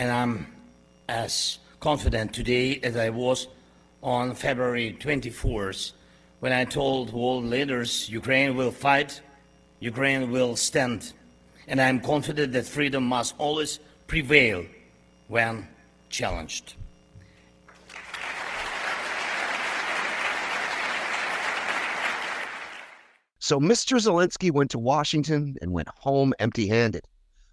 and I'm as confident today as I was on February 24th when I told world leaders Ukraine will fight, Ukraine will stand, and I'm confident that freedom must always prevail when challenged. So Mr. Zelensky went to Washington and went home empty handed.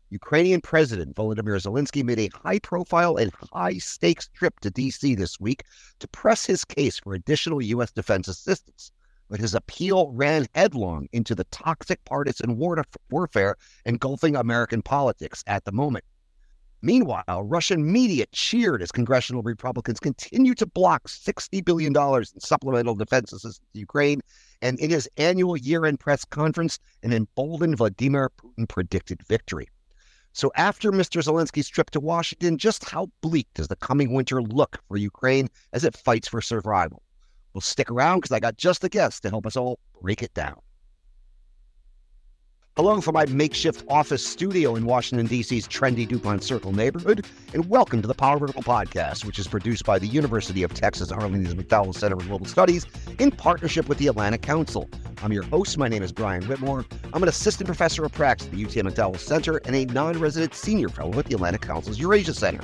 Ukrainian President Volodymyr Zelensky made a high profile and high stakes trip to D.C. this week to press his case for additional U.S. defense assistance. But his appeal ran headlong into the toxic partisan war- warfare engulfing American politics at the moment. Meanwhile, Russian media cheered as congressional Republicans continue to block $60 billion in supplemental defense assistance to Ukraine. And in his annual year end press conference, an emboldened Vladimir Putin predicted victory. So, after Mr. Zelensky's trip to Washington, just how bleak does the coming winter look for Ukraine as it fights for survival? Well, stick around because I got just the guest to help us all break it down. Hello from my makeshift office studio in Washington, D.C.'s trendy DuPont Circle neighborhood, and welcome to the Power Vertical Podcast, which is produced by the University of Texas Arlington's McDowell Center for Global Studies in partnership with the Atlantic Council. I'm your host. My name is Brian Whitmore. I'm an assistant professor of practice at the UT McDowell Center and a non resident senior fellow at the Atlantic Council's Eurasia Center.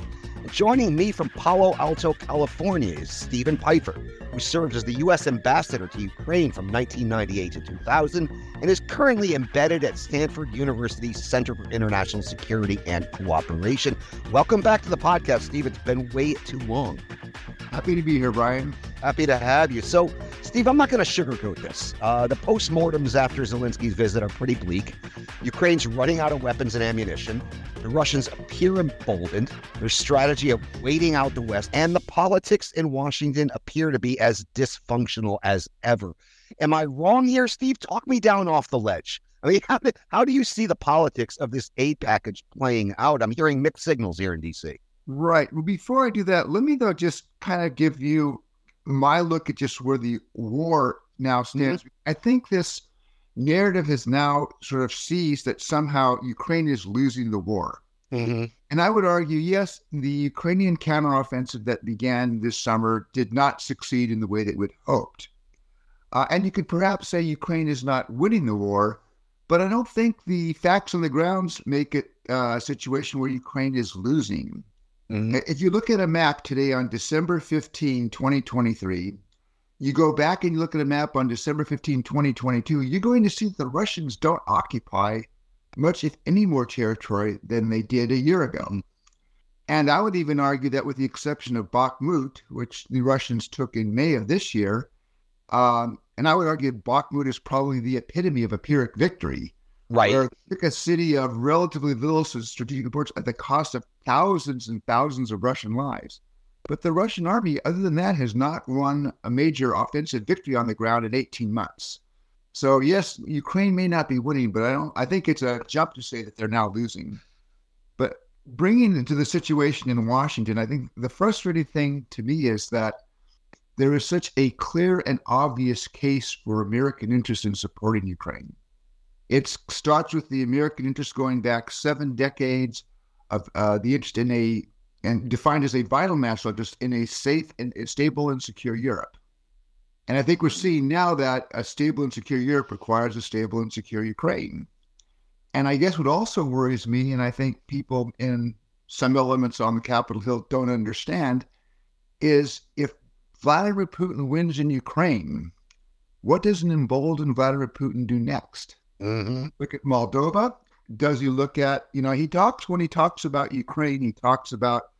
Joining me from Palo Alto, California is Steven Pifer, who served as the U.S. ambassador to Ukraine from 1998 to 2000 and is currently embedded at Stanford University's Center for International Security and Cooperation. Welcome back to the podcast, Steve. It's been way too long. Happy to be here, Brian. Happy to have you. So, Steve, I'm not going to sugarcoat this. Uh, the postmortems after Zelensky's visit are pretty bleak. Ukraine's running out of weapons and ammunition. The Russians appear emboldened. Their strategy of waiting out the West and the politics in Washington appear to be as dysfunctional as ever. Am I wrong here, Steve? Talk me down off the ledge. I mean, how do, how do you see the politics of this aid package playing out? I'm hearing mixed signals here in D.C. Right. Well, before I do that, let me though just kind of give you my look at just where the war now stands. Mm-hmm. I think this narrative has now sort of seized that somehow Ukraine is losing the war. Mm-hmm. And I would argue, yes, the Ukrainian counteroffensive that began this summer did not succeed in the way that we'd hoped. Uh, and you could perhaps say Ukraine is not winning the war, but I don't think the facts on the grounds make it uh, a situation where Ukraine is losing. Mm-hmm. If you look at a map today on December 15, 2023, you go back and you look at a map on December 15, 2022, you're going to see the Russians don't occupy much, if any, more territory than they did a year ago. And I would even argue that, with the exception of Bakhmut, which the Russians took in May of this year, um, and I would argue Bakhmut is probably the epitome of a Pyrrhic victory. Right. Where took a city of relatively little strategic importance at the cost of thousands and thousands of Russian lives. But the Russian army, other than that, has not won a major offensive victory on the ground in 18 months. So yes, Ukraine may not be winning, but I don't. I think it's a jump to say that they're now losing. But bringing into the situation in Washington, I think the frustrating thing to me is that there is such a clear and obvious case for American interest in supporting Ukraine. It starts with the American interest going back seven decades of uh, the interest in a and defined as a vital national interest in a safe and stable and secure Europe. And I think we're seeing now that a stable and secure Europe requires a stable and secure Ukraine. And I guess what also worries me, and I think people in some elements on the Capitol Hill don't understand, is if Vladimir Putin wins in Ukraine, what does an emboldened Vladimir Putin do next? Mm-hmm. Look at Moldova. Does he look at, you know, he talks when he talks about Ukraine, he talks about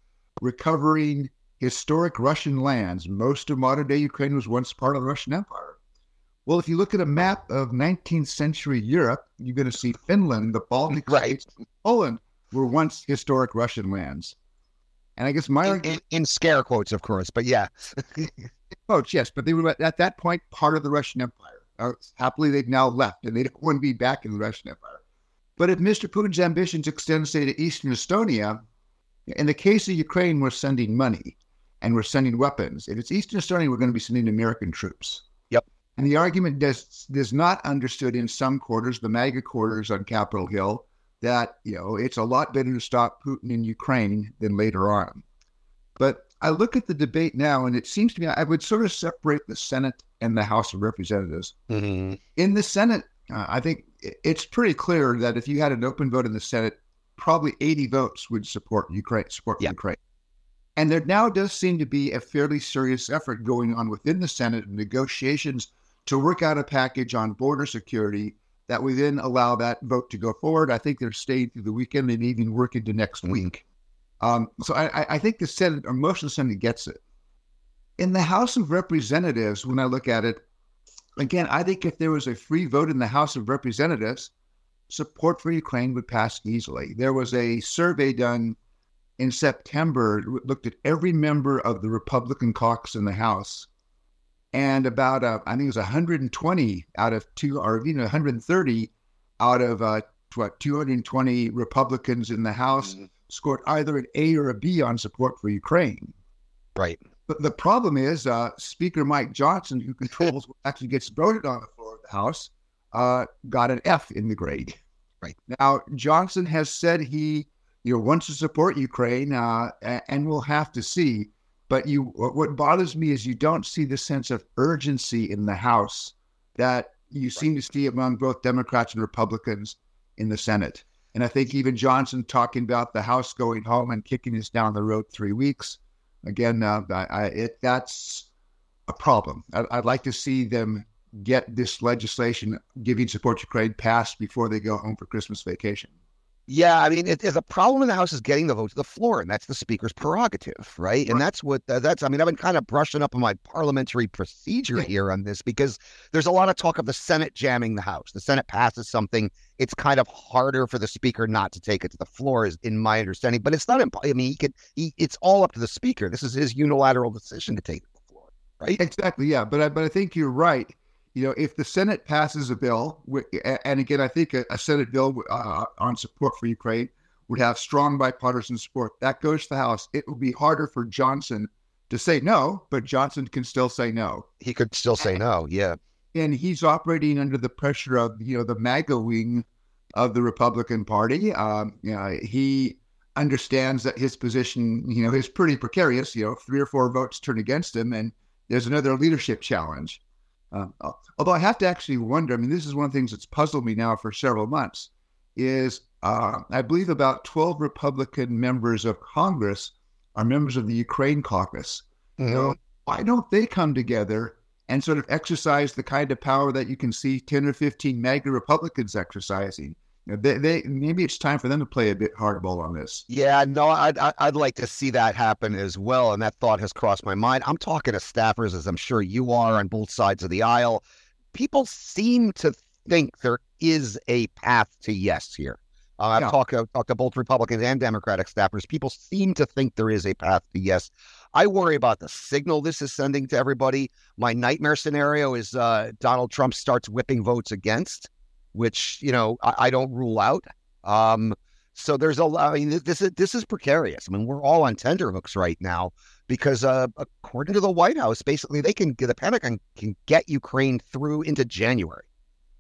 recovering historic Russian lands. Most of modern day Ukraine was once part of the Russian Empire. Well, if you look at a map of 19th century Europe, you're going to see Finland, the Baltic right. states, Poland were once historic Russian lands. And I guess my in, in, in scare quotes, of course, but yeah, quotes, yes, but they were at that point part of the Russian Empire. Uh, happily, they've now left, and they don't want to be back in the Russian Empire. But if Mr. Putin's ambitions extend, say, to Eastern Estonia, in the case of Ukraine, we're sending money and we're sending weapons. If it's Eastern Estonia, we're going to be sending American troops. Yep. And the argument does, is not understood in some quarters, the MAGA quarters on Capitol Hill, that you know it's a lot better to stop Putin in Ukraine than later on. But I look at the debate now, and it seems to me I would sort of separate the Senate and the House of Representatives. Mm-hmm. In the Senate, uh, I think it's pretty clear that if you had an open vote in the Senate, probably 80 votes would support Ukraine. Support yeah. Ukraine. And there now does seem to be a fairly serious effort going on within the Senate negotiations to work out a package on border security that would then allow that vote to go forward. I think they're staying through the weekend and even work into next mm-hmm. week. Um, so I, I, think the Senate, or most of the Senate, gets it. In the House of Representatives, when I look at it, again, I think if there was a free vote in the House of Representatives, support for Ukraine would pass easily. There was a survey done in September, looked at every member of the Republican caucus in the House, and about uh, I think it was 120 out of two, or you know 130 out of uh, what 220 Republicans in the House mm-hmm. scored either an A or a B on support for Ukraine. Right. But the problem is, uh, Speaker Mike Johnson, who controls what actually gets voted on the floor of the House, uh, got an F in the grade. Right now, Johnson has said he you know wants to support Ukraine, uh, and we'll have to see. But you, what bothers me is you don't see the sense of urgency in the House that you right. seem to see among both Democrats and Republicans in the Senate. And I think even Johnson talking about the House going home and kicking us down the road three weeks again, uh, I, it, that's a problem. I, I'd like to see them get this legislation giving support to Ukraine passed before they go home for Christmas vacation. Yeah, I mean, it, a problem in the House is getting the vote to the floor, and that's the Speaker's prerogative, right? right. And that's what uh, that's. I mean, I've been kind of brushing up on my parliamentary procedure here on this because there's a lot of talk of the Senate jamming the House. The Senate passes something, it's kind of harder for the Speaker not to take it to the floor, is in my understanding. But it's not. Imp- I mean, he could. He, it's all up to the Speaker. This is his unilateral decision to take it to the floor, right? Exactly. Yeah, but I, but I think you're right you know, if the Senate passes a bill, and again, I think a, a Senate bill uh, on support for Ukraine would have strong bipartisan support. That goes to the House. It will be harder for Johnson to say no, but Johnson can still say no. He could still say no, yeah. And he's operating under the pressure of you know the MAGA wing of the Republican Party. Um, you know, he understands that his position, you know, is pretty precarious. You know, three or four votes turn against him, and there's another leadership challenge. Um, although I have to actually wonder, I mean, this is one of the things that's puzzled me now for several months, is uh, I believe about 12 Republican members of Congress are members of the Ukraine caucus. Mm-hmm. So why don't they come together and sort of exercise the kind of power that you can see 10 or 15 MAGA Republicans exercising? They, they maybe it's time for them to play a bit hardball on this. Yeah, no, I'd I'd like to see that happen as well, and that thought has crossed my mind. I'm talking to staffers, as I'm sure you are, on both sides of the aisle. People seem to think there is a path to yes here. Uh, I've yeah. talked, I've talked to both Republicans and Democratic staffers. People seem to think there is a path to yes. I worry about the signal this is sending to everybody. My nightmare scenario is uh, Donald Trump starts whipping votes against which you know I, I don't rule out. Um, so there's a I mean this is this is precarious. I mean we're all on tenterhooks right now because uh, according to the White House, basically they can the Pentagon can get Ukraine through into January.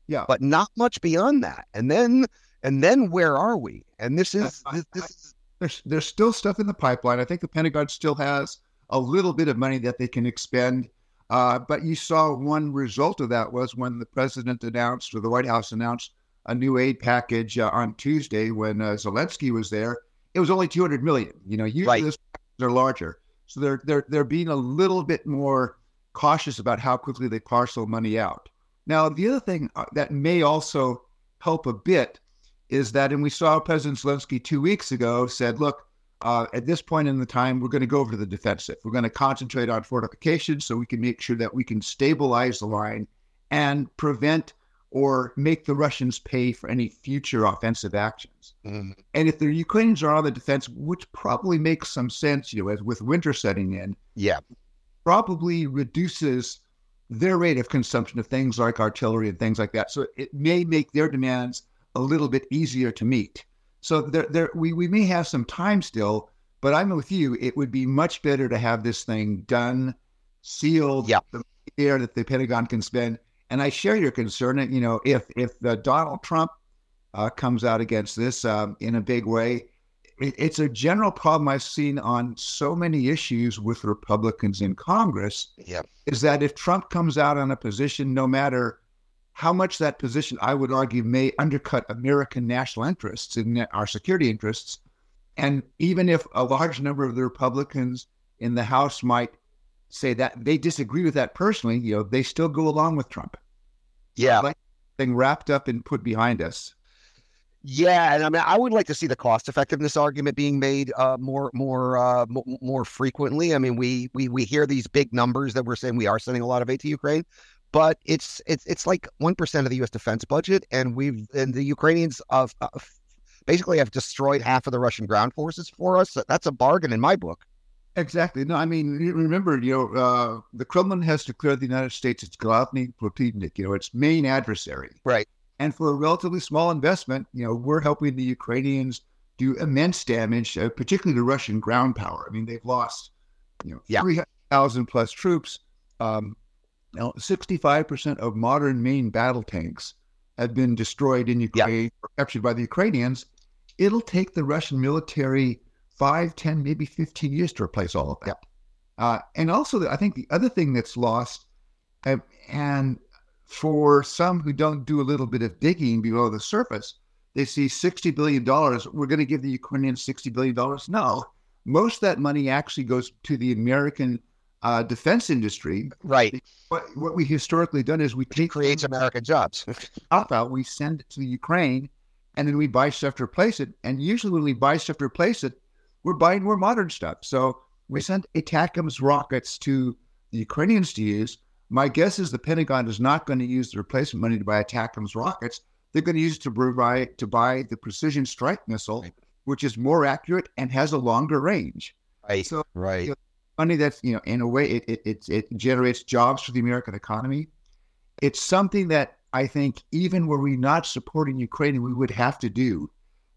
Yeah, but not much beyond that. And then and then where are we? And this is this, this is there's there's still stuff in the pipeline. I think the Pentagon still has a little bit of money that they can expend uh, but you saw one result of that was when the president announced, or the White House announced, a new aid package uh, on Tuesday when uh, Zelensky was there. It was only 200 million. You know, usually right. they're larger, so they're they're they're being a little bit more cautious about how quickly they parcel money out. Now, the other thing uh, that may also help a bit is that, and we saw President Zelensky two weeks ago said, "Look, uh, at this point in the time, we're going to go over to the defensive. We're going to concentrate on fortifications so we can make sure that we can stabilize the line and prevent or make the Russians pay for any future offensive actions. Mm-hmm. And if the Ukrainians are on the defense, which probably makes some sense, you know, as with winter setting in, yeah, probably reduces their rate of consumption of things like artillery and things like that. So it may make their demands a little bit easier to meet. So there, there, we, we may have some time still, but I'm with you. It would be much better to have this thing done, sealed, yeah. the air that the Pentagon can spend. And I share your concern. And you know, if if the Donald Trump uh, comes out against this um, in a big way. It, it's a general problem I've seen on so many issues with Republicans in Congress. Yeah. Is that if Trump comes out on a position, no matter how much that position, I would argue, may undercut American national interests and our security interests, and even if a large number of the Republicans in the House might say that they disagree with that personally, you know, they still go along with Trump. Yeah. Like thing wrapped up and put behind us. Yeah, and I mean, I would like to see the cost effectiveness argument being made uh, more, more, uh, m- more frequently. I mean, we we we hear these big numbers that we're saying we are sending a lot of aid to Ukraine, but it's it's it's like one percent of the U.S. defense budget, and we've and the Ukrainians of uh, basically have destroyed half of the Russian ground forces for us. That's a bargain in my book. Exactly. No, I mean, remember, you know, uh, the Kremlin has declared the United States its Glavny Protivnik, you know, its main adversary. Right. And for a relatively small investment, you know, we're helping the Ukrainians do immense damage, uh, particularly to Russian ground power. I mean, they've lost, you know, yeah. 300,000 plus troops. Um, know, 65% of modern main battle tanks have been destroyed in Ukraine yeah. or captured by the Ukrainians. It'll take the Russian military five, 10, maybe 15 years to replace all of that. Yeah. Uh, and also, I think the other thing that's lost, uh, and for some who don't do a little bit of digging below the surface, they see $60 billion. We're going to give the Ukrainians $60 billion. No, most of that money actually goes to the American uh, defense industry. Right. What, what we historically done is we take creates American jobs. up out, we send it to Ukraine, and then we buy stuff to replace it. And usually, when we buy stuff to replace it, we're buying more modern stuff. So we send ATACMS rockets to the Ukrainians to use. My guess is the Pentagon is not going to use the replacement money to buy ATACMS rockets. They're going to use it to buy to buy the precision strike missile, right. which is more accurate and has a longer range. Right. So right. You know, money that's you know in a way it, it it generates jobs for the American economy. It's something that I think even were we not supporting Ukraine, we would have to do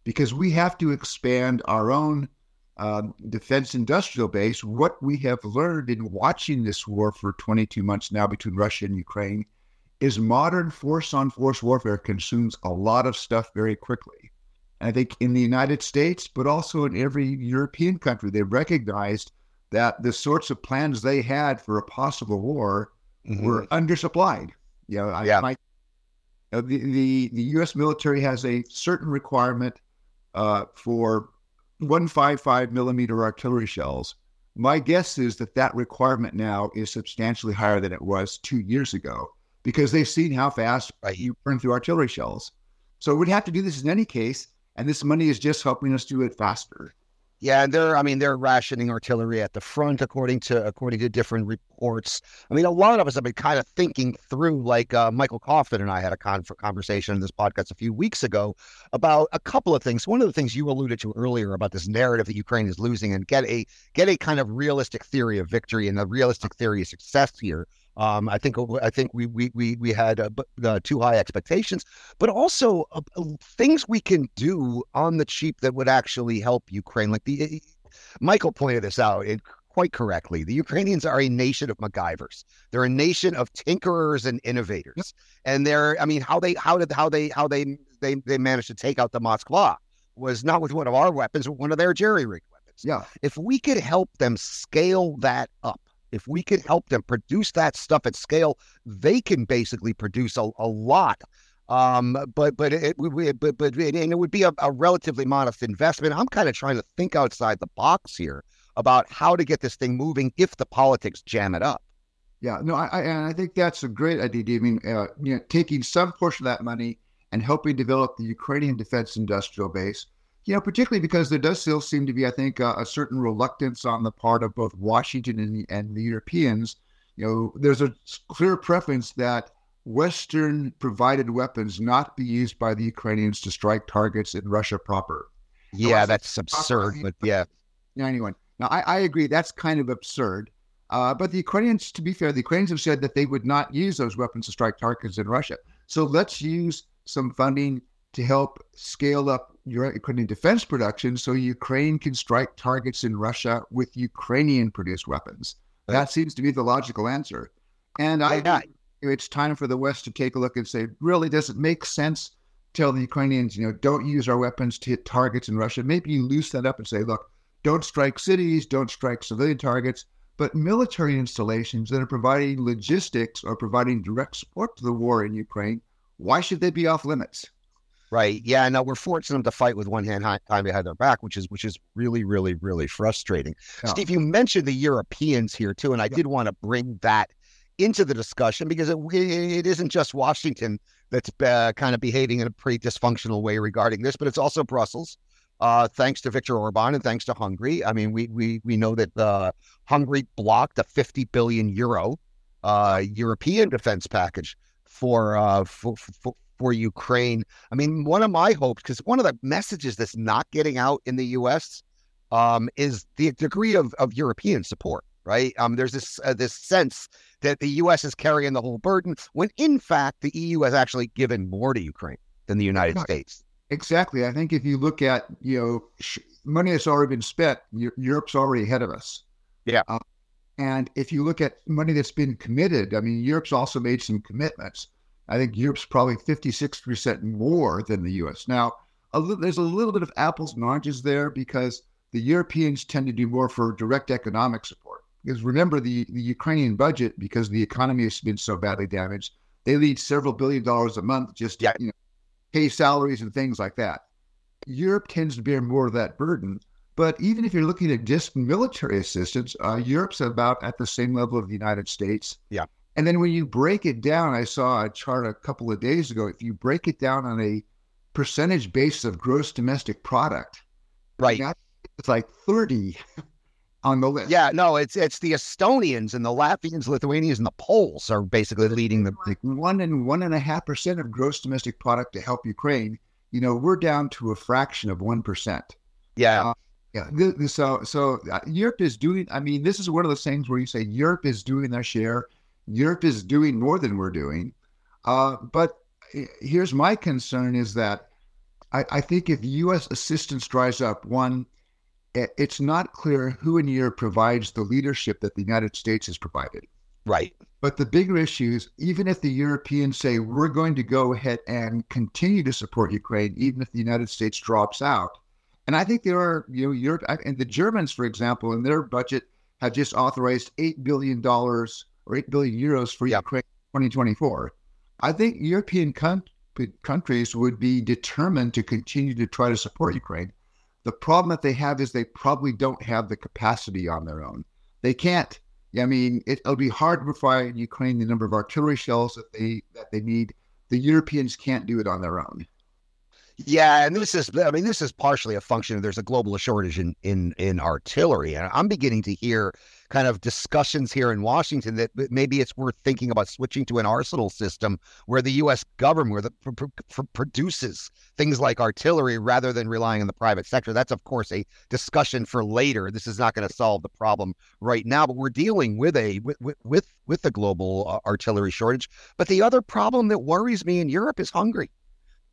because we have to expand our own um, defense industrial base, what we have learned in watching this war for 22 months now between Russia and Ukraine is modern force on force warfare consumes a lot of stuff very quickly. And I think in the United States, but also in every European country, they recognized that the sorts of plans they had for a possible war mm-hmm. were undersupplied. You know, yeah. I might, you know, the, the, the U.S. military has a certain requirement uh, for 155 millimeter artillery shells. My guess is that that requirement now is substantially higher than it was two years ago because they've seen how fast you burn through artillery shells. So we'd have to do this in any case, and this money is just helping us do it faster. Yeah, and they're I mean they're rationing artillery at the front according to according to different reports. I mean a lot of us have been kind of thinking through like uh, Michael Kofman and I had a con- conversation in this podcast a few weeks ago about a couple of things. One of the things you alluded to earlier about this narrative that Ukraine is losing and get a get a kind of realistic theory of victory and a realistic theory of success here. Um, I think I think we we we we had uh, uh, too high expectations, but also uh, things we can do on the cheap that would actually help Ukraine. Like the Michael pointed this out it, quite correctly. The Ukrainians are a nation of MacGyvers. They're a nation of tinkerers and innovators, and they're I mean how they how did how they how they they they managed to take out the Moskva was not with one of our weapons, but one of their jerry rigged weapons. Yeah, if we could help them scale that up if we can help them produce that stuff at scale, they can basically produce a, a lot. Um, but but it, but but it, and it would be a, a relatively modest investment. I'm kind of trying to think outside the box here about how to get this thing moving if the politics jam it up. Yeah, no, I, I and I think that's a great idea. I mean, uh, you know, taking some portion of that money and helping develop the Ukrainian defense industrial base you know, particularly because there does still seem to be, I think, uh, a certain reluctance on the part of both Washington and the, and the Europeans. You know, there's a clear preference that Western provided weapons not be used by the Ukrainians to strike targets in Russia proper. Yeah, that's absurd, but yeah. Yeah, anyone. Now, I, I agree that's kind of absurd. Uh, but the Ukrainians, to be fair, the Ukrainians have said that they would not use those weapons to strike targets in Russia. So let's use some funding to help scale up Ukrainian defense production so Ukraine can strike targets in Russia with Ukrainian produced weapons. That seems to be the logical answer. And I, yeah. it's time for the West to take a look and say, really, does it make sense to tell the Ukrainians, you know, don't use our weapons to hit targets in Russia. Maybe you loose that up and say, look, don't strike cities, don't strike civilian targets, but military installations that are providing logistics or providing direct support to the war in Ukraine, why should they be off limits? Right. Yeah. No, we're forcing them to fight with one hand tied behind their back, which is which is really, really, really frustrating. Yeah. Steve, you mentioned the Europeans here too, and I yeah. did want to bring that into the discussion because it, it isn't just Washington that's uh, kind of behaving in a pretty dysfunctional way regarding this, but it's also Brussels. Uh, thanks to Viktor Orban and thanks to Hungary. I mean, we we we know that uh, Hungary blocked a 50 billion euro uh, European defense package for, uh, for, for for Ukraine. I mean, one of my hopes, because one of the messages that's not getting out in the U.S. Um, is the degree of, of European support. Right? Um, there's this uh, this sense that the U.S. is carrying the whole burden, when in fact the EU has actually given more to Ukraine than the United States. Exactly. I think if you look at you know sh- money that's already been spent, Europe's already ahead of us. Yeah. Uh, and if you look at money that's been committed, I mean, Europe's also made some commitments. I think Europe's probably 56% more than the US. Now, a li- there's a little bit of apples and oranges there because the Europeans tend to do more for direct economic support. Because remember, the, the Ukrainian budget, because the economy has been so badly damaged, they need several billion dollars a month just to yeah. you know, pay salaries and things like that. Europe tends to bear more of that burden. But even if you're looking at just military assistance, uh, Europe's about at the same level of the United States. Yeah. And then when you break it down, I saw a chart a couple of days ago. If you break it down on a percentage basis of gross domestic product, right, it's like 30 on the list. Yeah, no, it's it's the Estonians and the Latvians, Lithuanians, and the Poles are basically leading the like one and one and a half percent of gross domestic product to help Ukraine. You know, we're down to a fraction of one percent. Yeah. Uh, yeah. So, so uh, Europe is doing. I mean, this is one of those things where you say Europe is doing their share. Europe is doing more than we're doing. Uh, but here's my concern is that I, I, think if U.S. assistance dries up, one, it's not clear who in Europe provides the leadership that the United States has provided. Right. But the bigger issue is even if the Europeans say we're going to go ahead and continue to support Ukraine, even if the United States drops out, and I think there are, you know, Europe and the Germans, for example, in their budget have just authorized eight billion dollars or 8 billion euros for yep. Ukraine 2024. I think European con- countries would be determined to continue to try to support Ukraine. The problem that they have is they probably don't have the capacity on their own. They can't. I mean, it, will be hard to provide Ukraine the number of artillery shells that they that they need. The Europeans can't do it on their own. Yeah, and this is I mean this is partially a function of there's a global shortage in in in artillery, and I'm beginning to hear kind of discussions here in Washington that maybe it's worth thinking about switching to an arsenal system where the U.S. government where the, pr- pr- produces things like artillery rather than relying on the private sector. That's of course a discussion for later. This is not going to solve the problem right now, but we're dealing with a with with with the global uh, artillery shortage. But the other problem that worries me in Europe is Hungary.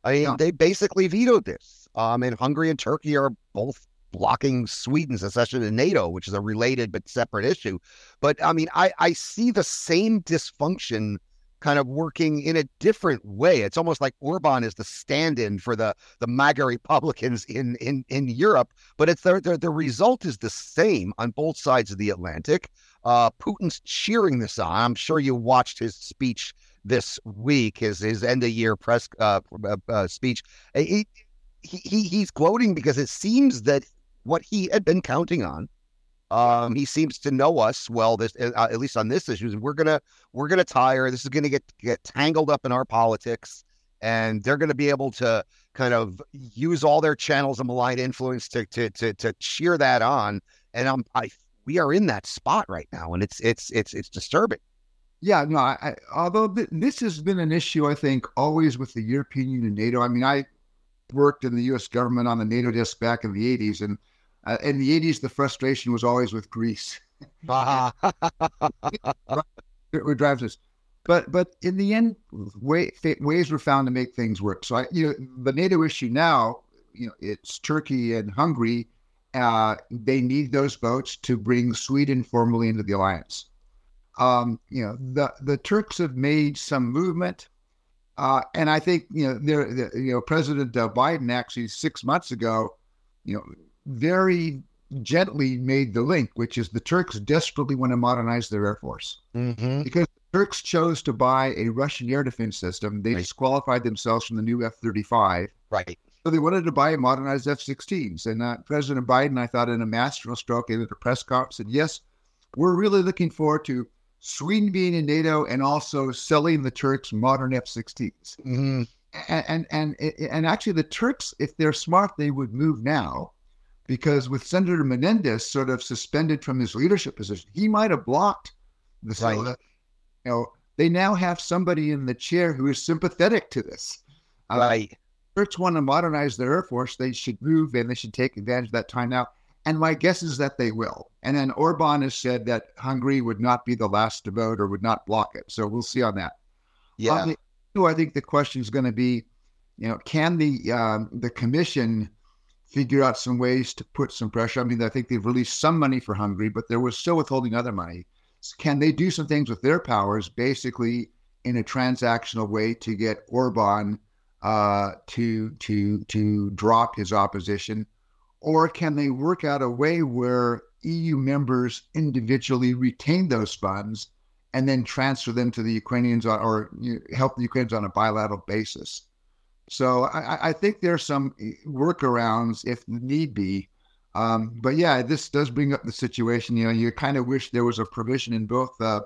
I mean, yeah. they basically vetoed this. Um, and Hungary and Turkey are both blocking Sweden's accession to NATO, which is a related but separate issue. But I mean, I, I see the same dysfunction kind of working in a different way. It's almost like Orban is the stand-in for the the MAGA Republicans in in in Europe, but it's the the, the result is the same on both sides of the Atlantic. Uh, Putin's cheering this on. I'm sure you watched his speech this week, his his end of year press uh, uh, uh, speech. He, he he's gloating because it seems that what he had been counting on. Um, he seems to know us well. This, uh, at least on this issue, we're gonna we're gonna tire. This is gonna get get tangled up in our politics, and they're gonna be able to kind of use all their channels of malign influence to to to to cheer that on. And I'm I we are in that spot right now, and it's it's it's it's disturbing. Yeah, no. I, although th- this has been an issue, I think always with the European Union, NATO. I mean, I worked in the U.S. government on the NATO desk back in the '80s, and uh, in the '80s, the frustration was always with Greece. it drives us. But but in the end, way, ways were found to make things work. So I, you know, the NATO issue now, you know, it's Turkey and Hungary. Uh, they need those votes to bring Sweden formally into the alliance. Um, you know, the the Turks have made some movement. Uh, and I think you know, there, you know, President uh, Biden actually six months ago, you know, very gently made the link, which is the Turks desperately want to modernize their air force Mm-hmm. because the Turks chose to buy a Russian air defense system. They Right. disqualified themselves from the new F thirty five. Right. So they wanted to buy a modernized F-16s, and uh, President Biden, I thought, in a masterful stroke, at a press conference, said, "Yes, we're really looking forward to Sweden being in NATO and also selling the Turks modern F-16s." Mm-hmm. And and and, and actually, the Turks, if they're smart, they would move now, because with Senator Menendez sort of suspended from his leadership position, he might have blocked the Right. sale. You know, they now have somebody in the chair who is sympathetic to this. Uh, Right. Turks want to modernize their air force, they should move and they should take advantage of that time now. And my guess is that they will. And then Orban has said that Hungary would not be the last to vote or would not block it. So we'll see on that. Yeah. The- I think the question is going to be, you know, can the um, the commission figure out some ways to put some pressure? I mean, I think they've released some money for Hungary, but they were still withholding other money. Can they do some things with their powers, basically in a transactional way, to get Orban uh, to to to drop his opposition, or can they work out a way where EU members individually retain those funds and then transfer them to the Ukrainians on, or you know, help the Ukrainians on a bilateral basis? So I, I think there's some workarounds if need be. Um, but yeah, this does bring up the situation. You know, you kind of wish there was a provision in both uh,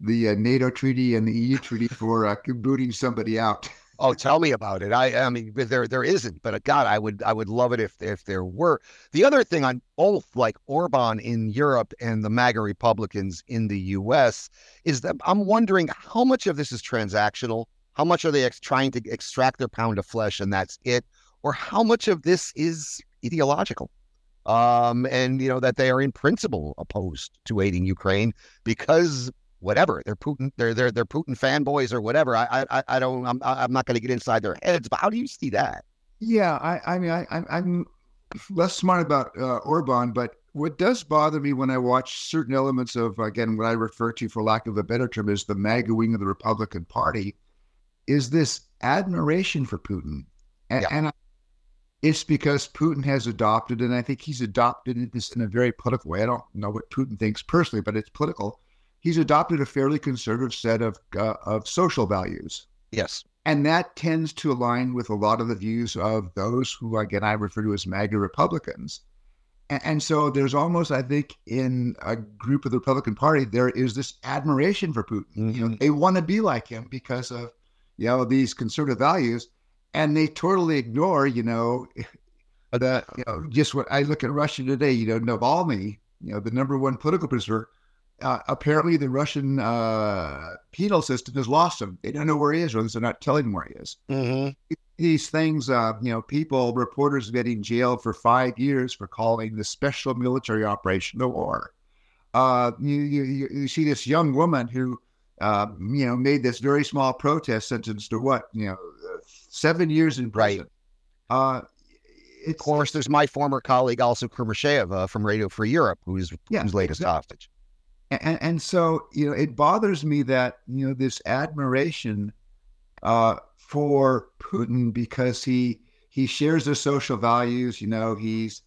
the uh, NATO treaty and the EU treaty for uh, booting somebody out. Oh, tell me about it. I, I mean, there, there isn't, but uh, God, I would, I would love it if, if there were. The other thing on both, like Orban in Europe and the MAGA Republicans in the U.S., is that I'm wondering how much of this is transactional. How much are they ex- trying to extract their pound of flesh, and that's it, or how much of this is ideological? Um, and you know that they are in principle opposed to aiding Ukraine because whatever they're Putin, they're they're they're Putin fanboys or whatever. I I I don't. I'm I'm not going to get inside their heads, but how do you see that? Yeah, I, I mean, I, I'm- less smart about uh, Orban, but what does bother me when I watch certain elements of, again, what I refer to, for lack of a better term, is the MAGA wing of the Republican Party, is this admiration for Putin, and, Yeah. and I, it's because Putin has adopted, and I think he's adopted this in a very political way. I don't know what Putin thinks personally, but it's political. He's adopted a fairly conservative set of uh, of social values. Yes. And that tends to align with a lot of the views of those who, again, I refer to as MAGA Republicans. And, and so there's almost, I think, in a group of the Republican Party, there is this admiration for Putin. You know, Mhm. they want to be like him because of, you know, these conservative values. And they totally ignore, you know, the, you know, just what I look at Russia today, you know, Navalny, you know, the number one political prisoner, uh, apparently the Russian uh, penal system has lost him. They don't know where he is, or they're not telling him where he is. Mm-hmm. These things, uh, you know, people, reporters getting jailed for five years for calling the special military operation the war. Uh, you, you, you you see this young woman who, uh, you know, made this very small protest sentenced to what, you know, uh, seven years in prison. Uh, Of course, there's my former colleague, Alsu Kurmasheva uh, from Radio Free Europe, who's Yeah, who's latest exactly. hostage. and, and so you know it bothers me that you know this admiration uh, for Putin because he he shares the social values. You know, he's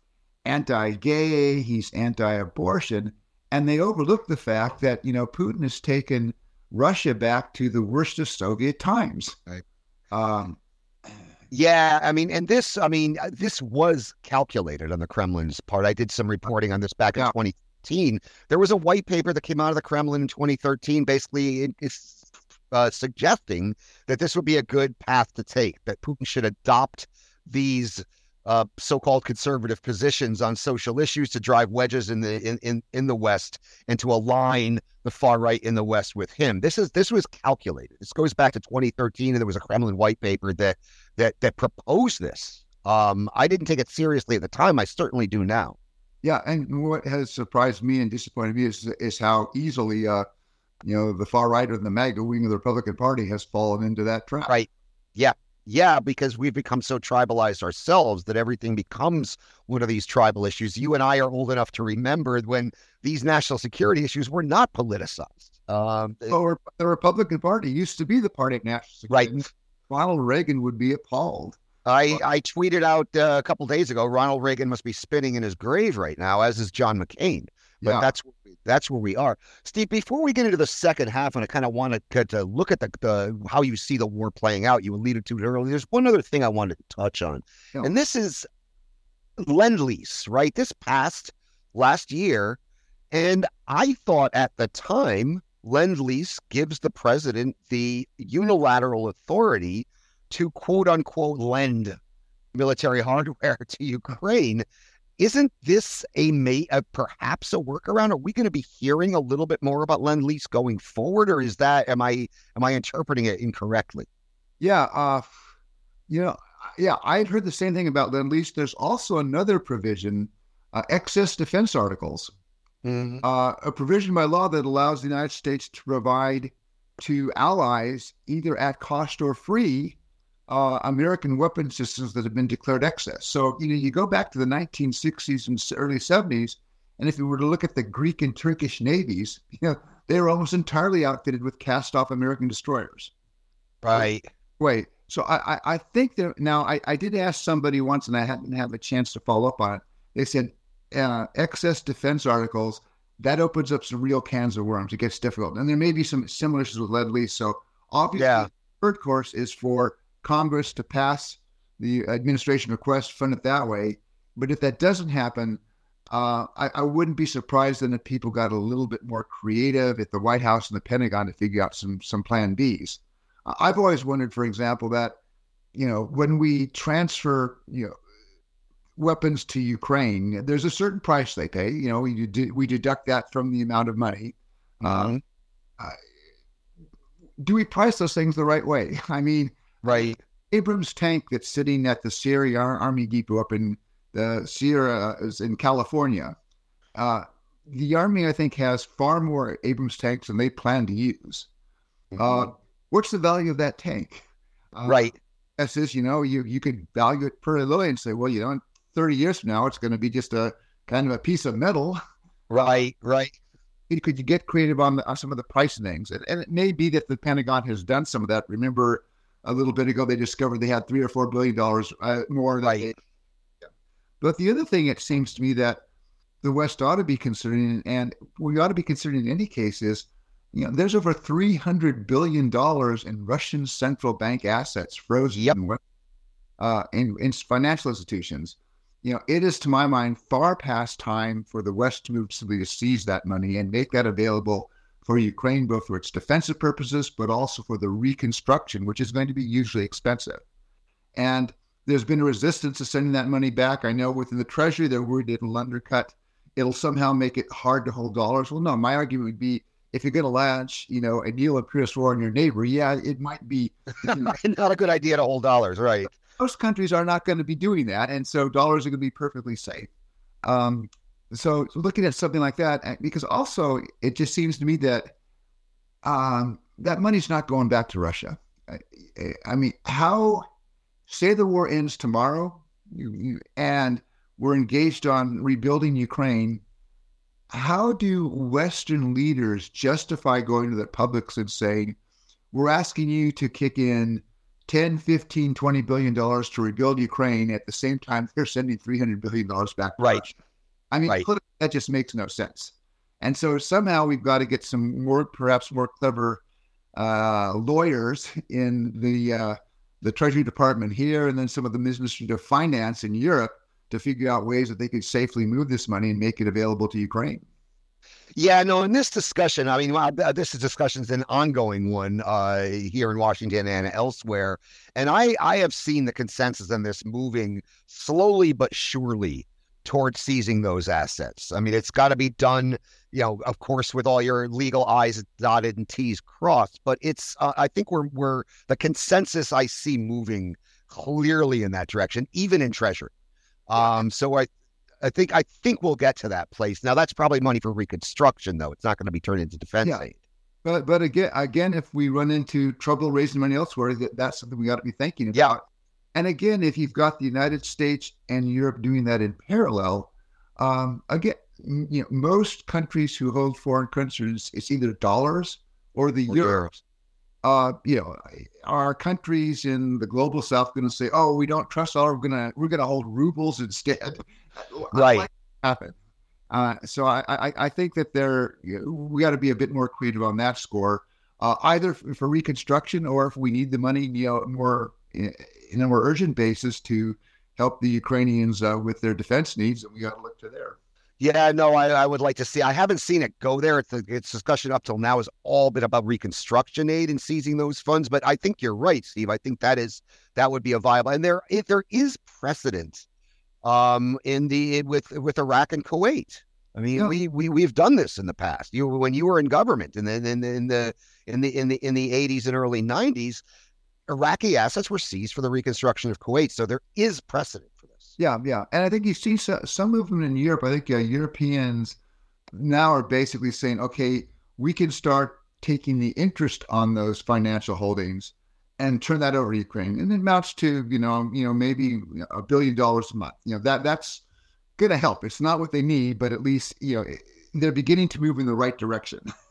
anti-gay, he's anti-abortion, and they overlook the fact that you know Putin has taken Russia back to the worst of Soviet times. Right. Um, Yeah, I mean, and this, I mean, uh, this was calculated on the Kremlin's part. I did some reporting on this back in Yeah. 2018. There was a white paper that came out of the Kremlin in 2013, basically it- it's uh, suggesting that this would be a good path to take. That Putin should adopt these uh, so-called conservative positions on social issues to drive wedges in the in, in in the West and to align the far right in the West with him. This is this was calculated. This goes back to 2013, and there was a Kremlin white paper that that that proposed this. Um, I didn't take it seriously at the time. I certainly do now. Yeah, and what has surprised me and disappointed me is is how easily, uh, you know, the far right or the MAGA wing of the Republican Party has fallen into that trap. Right. Yeah. Yeah, because we've become so tribalized ourselves that everything becomes one of these tribal issues. You and I are old enough to remember when these national security issues were not politicized. Um, Or the Republican Party used to be the party of national security. Right. Ronald Reagan would be appalled. I, I tweeted out uh, a couple days ago. Ronald Reagan must be spinning in his grave right now, as is John McCain. But Yeah. that's that's where we are, Steve. Before we get into the second half, and I kind of want to, to look at the, the how you see the war playing out. You alluded to it earlier. There's one other thing I wanted to touch on, Yeah. and this is lend lease. Right, this passed last year, and I thought at the time lend lease gives the president the unilateral authority to quote unquote lend military hardware to Ukraine. Isn't this a, may, a perhaps a workaround? Are we going to be hearing a little bit more about lend lease going forward, or is that am I am I interpreting it incorrectly? Yeah, uh, you know, yeah, I had heard the same thing about lend lease. There's also another provision, uh, excess defense articles, uh, a provision by law that allows the United States to provide to allies, either at cost or free, uh, American weapon systems that have been declared excess. So, you know, you go back to the 1960s and early 70s, and if you were to look at the Greek and Turkish navies, you know, they were almost entirely outfitted with cast-off American destroyers. Right. Wait, so I, I, I think that now I, I did ask somebody once and I hadn't have a chance to follow up on it. They said uh, excess defense articles that opens up some real cans of worms. It gets difficult, and there may be some similar issues with lend lease. So obviously, Yeah. third course is for Congress to pass the administration request, fund it that way. But if that doesn't happen, uh, I, I wouldn't be surprised then if people got a little bit more creative at the White House and the Pentagon to figure out some some Plan Bs. I've always wondered, for example, that you know when we transfer you know weapons to Ukraine, there's a certain price they pay. You know, we de- we deduct that from the amount of money. Mhm. Do we price those things the right way? I mean, right. Abrams tank that's sitting at the Sierra Army Depot up in the Sierra is in California. Uh, the Army, I think, has far more Abrams tanks than they plan to use. Uh, what's the value of that tank? Uh, right. That says, you know, you you could value it per loy and say, well, you know, in 30 years from now, it's going to be just a kind of a piece of metal. Right. Right. Could you get creative on, the, on some of the price things? And, and it may be that the Pentagon has done some of that. Remember, a little bit ago, they discovered they had three or four billion dollars uh, more. than Right. they- Yeah. But the other thing it seems to me that the West ought to be considering, and we ought to be considering in any case, is you know, there's over three hundred billion dollars in Russian central bank assets frozen Yep. in, uh, in, in financial institutions. You know, it is to my mind far past time for the West to move simply to seize that money and make that available for Ukraine, both for its defensive purposes, but also for the reconstruction, which is going to be hugely expensive. And there's been a resistance to sending that money back. I know within the Treasury, they're worried it'll undercut, it'll somehow make it hard to hold dollars. Well, no, my argument would be if you're going to launch, you know, a deal of Pierce war on your neighbor, yeah, it might be. Not a good idea to hold dollars. Right. Most countries are not going to be doing that, and so dollars are going to be perfectly safe. Um, so looking at something like that, because also it just seems to me that um, that money's not going back to Russia. I, I mean, how say the war ends tomorrow, you, you, and we're engaged on rebuilding Ukraine. How do Western leaders justify going to the publics and saying, we're asking you to kick in 10, 15, 20 billion dollars to rebuild Ukraine at the same time they're sending 300 billion dollars back to Right. Russia? I mean, Right. that just makes no sense. And so somehow we've got to get some more, perhaps more clever uh, lawyers in the uh, the Treasury Department here, and then some of the Ministry of Finance in Europe to figure out ways that they could safely move this money and make it available to Ukraine. Yeah, no, in this discussion, I mean, this discussion is an ongoing one uh, here in Washington and elsewhere. And I, I have seen the consensus on this moving slowly but surely towards seizing those assets. I mean, it's got to be done, you know, of course, with all your legal I's dotted and T's crossed. But it's, uh, I think we're, we're, the consensus I see moving clearly in that direction, even in Treasury. Um, so I, I think I think we'll get to that place. Now that's probably money for reconstruction, though. It's not going to be turned into defense Yeah. aid. But but again, again, if we run into trouble raising money elsewhere, that, that's something we got to be thinking about. And again, if you've got the United States and Europe doing that in parallel, um, again, you know, most countries who hold foreign currencies, it's either dollars or the Or euro. euros. uh, you know, are countries in the global south going to say, "Oh, we don't trust dollar. We're gonna we're gonna hold rubles instead"? Right. happen. Uh, so I, I, I think that there you know, we got to be a bit more creative on that score, uh, either for reconstruction or if we need the money, you know, more in a more urgent basis to help the Ukrainians uh, with their defense needs, and we got to look to there. Yeah, no, I, I, would like to see. I haven't seen it go there. It's, its discussion up till now has all been about reconstruction aid and seizing those funds. But I think you're right, Steve. I think that is that would be a viable. And there, if there is precedent, um, in the with with Iraq and Kuwait. I mean, yeah. we we we've done this in the past. You when you were in government, and then in, in the in the in the in the 80s and early 90s, Iraqi assets were seized for the reconstruction of Kuwait. So there is precedent for this. yeah, yeah, and I think you see some, some movement in Europe. I think uh, Europeans now are basically saying, okay, we can start taking the interest on those financial holdings and turn that over to Ukraine, and it amounts to you know you know maybe a billion dollars a month. You know that that's going to help. It's not what they need, but at least you know they're beginning to move in the right direction.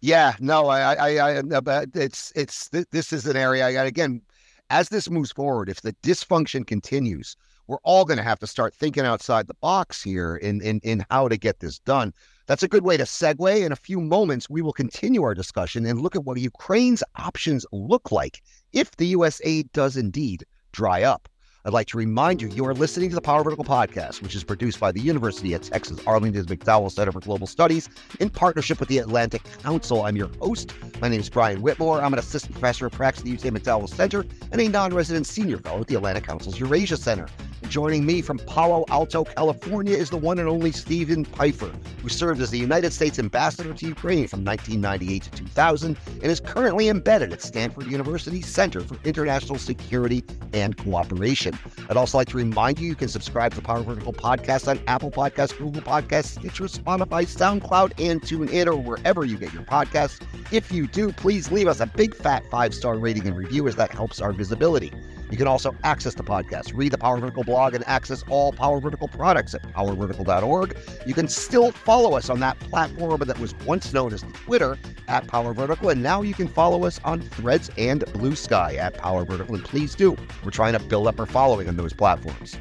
yeah, no, I, I, I, but it's, it's, this is an area. I again, as this moves forward, if the dysfunction continues, we're all going to have to start thinking outside the box here in, in, in how to get this done. That's a good way to segue. In a few moments, we will continue our discussion and look at what Ukraine's options look like if the U.S. aid does indeed dry up. I'd like to remind you, you are listening to the Power Vertical Podcast, which is produced by the University of Texas Arlington's McDowell Center for Global Studies in partnership with the Atlantic Council. I'm your host. My name is Brian Whitmore. I'm an assistant professor of practice at the UT McDowell Center and a non resident senior fellow at the Atlantic Council's Eurasia Center. Joining me from Palo Alto, California, is the one and only Steven Pifer, who served as the United States ambassador to Ukraine from 1998 to 2000 and is currently embedded at Stanford University Center for International Security and Cooperation. I'd also like to remind you you can subscribe to Power Vertical podcast on Apple Podcasts, Google Podcasts, Stitcher, Spotify, SoundCloud, and TuneIn, or wherever you get your podcasts. If you do, please leave us a big fat five star rating and review, as that helps our visibility. You can also access the podcast, read the Power Vertical blog, and access all Power Vertical products at powervertical.org. You can still follow us on that platform that was once known as Twitter at Power Vertical, and now you can follow us on Threads and Blue Sky at Power Vertical. And please do. We're trying to build up our following on those platforms.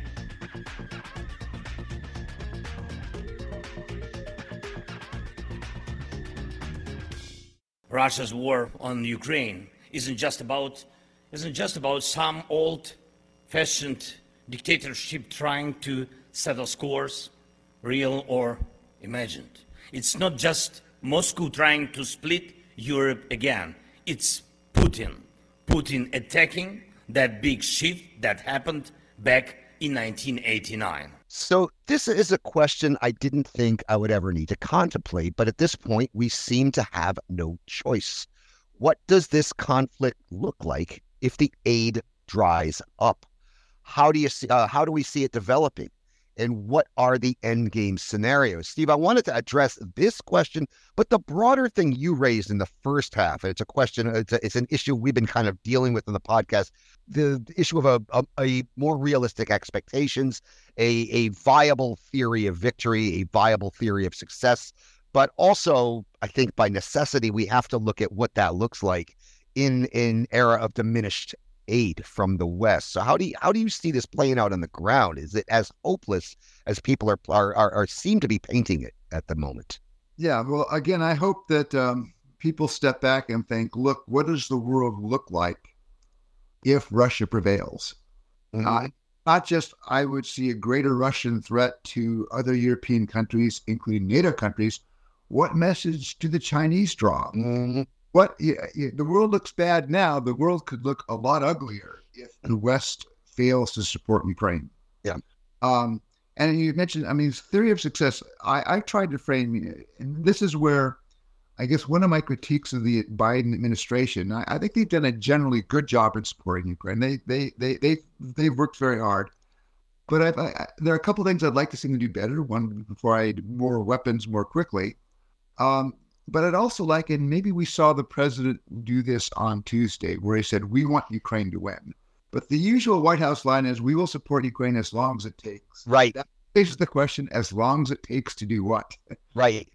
Russia's war on Ukraine isn't just about isn't just about some old-fashioned dictatorship trying to settle scores, real or imagined. It's not just Moscow trying to split Europe again. It's Putin. Putin attacking that big shift that happened back in 1989. So, this is a question I didn't think I would ever need to contemplate, but at this point, we seem to have no choice. What does this conflict look like if the aid dries up? How do you see? Uh, how do we see it developing? And what are the end game scenarios? Steve, I wanted to address this question, but the broader thing you raised in the first half, and it's a question, it's, a, it's an issue we've been kind of dealing with in the podcast the issue of a, a, a, more realistic expectations, a, a viable theory of victory, a viable theory of success. But also, I think by necessity, we have to look at what that looks like in an era of diminished aid from the West. So how do you how do you see this playing out on the ground? Is it as hopeless as people are are, are, are seem to be painting it at the moment? Yeah. Well, again, I hope that um, people step back and think, look, what does the world look like if Russia prevails? Mm-hmm. Uh, not just I would see a greater Russian threat to other European countries, including NATO countries. What message do the Chinese draw? Mm-hmm what the world looks bad now. The world could look a lot uglier if the West fails to support Ukraine. Yeah. Um, and you mentioned, I mean, theory of success. I, I tried to frame, and this is where I guess one of my critiques of the Biden administration. I, I think they've done a generally good job in supporting Ukraine. They they they they they've worked very hard. But I've, I, there are a couple of things I'd like to see them do better. One, before I more weapons more quickly. Um, but I'd also like, and maybe we saw the president do this on Tuesday, where he said, We want Ukraine to win. But the usual White House line is, We will support Ukraine as long as it takes. Right. That raises the question, as long as it takes to do what? Right.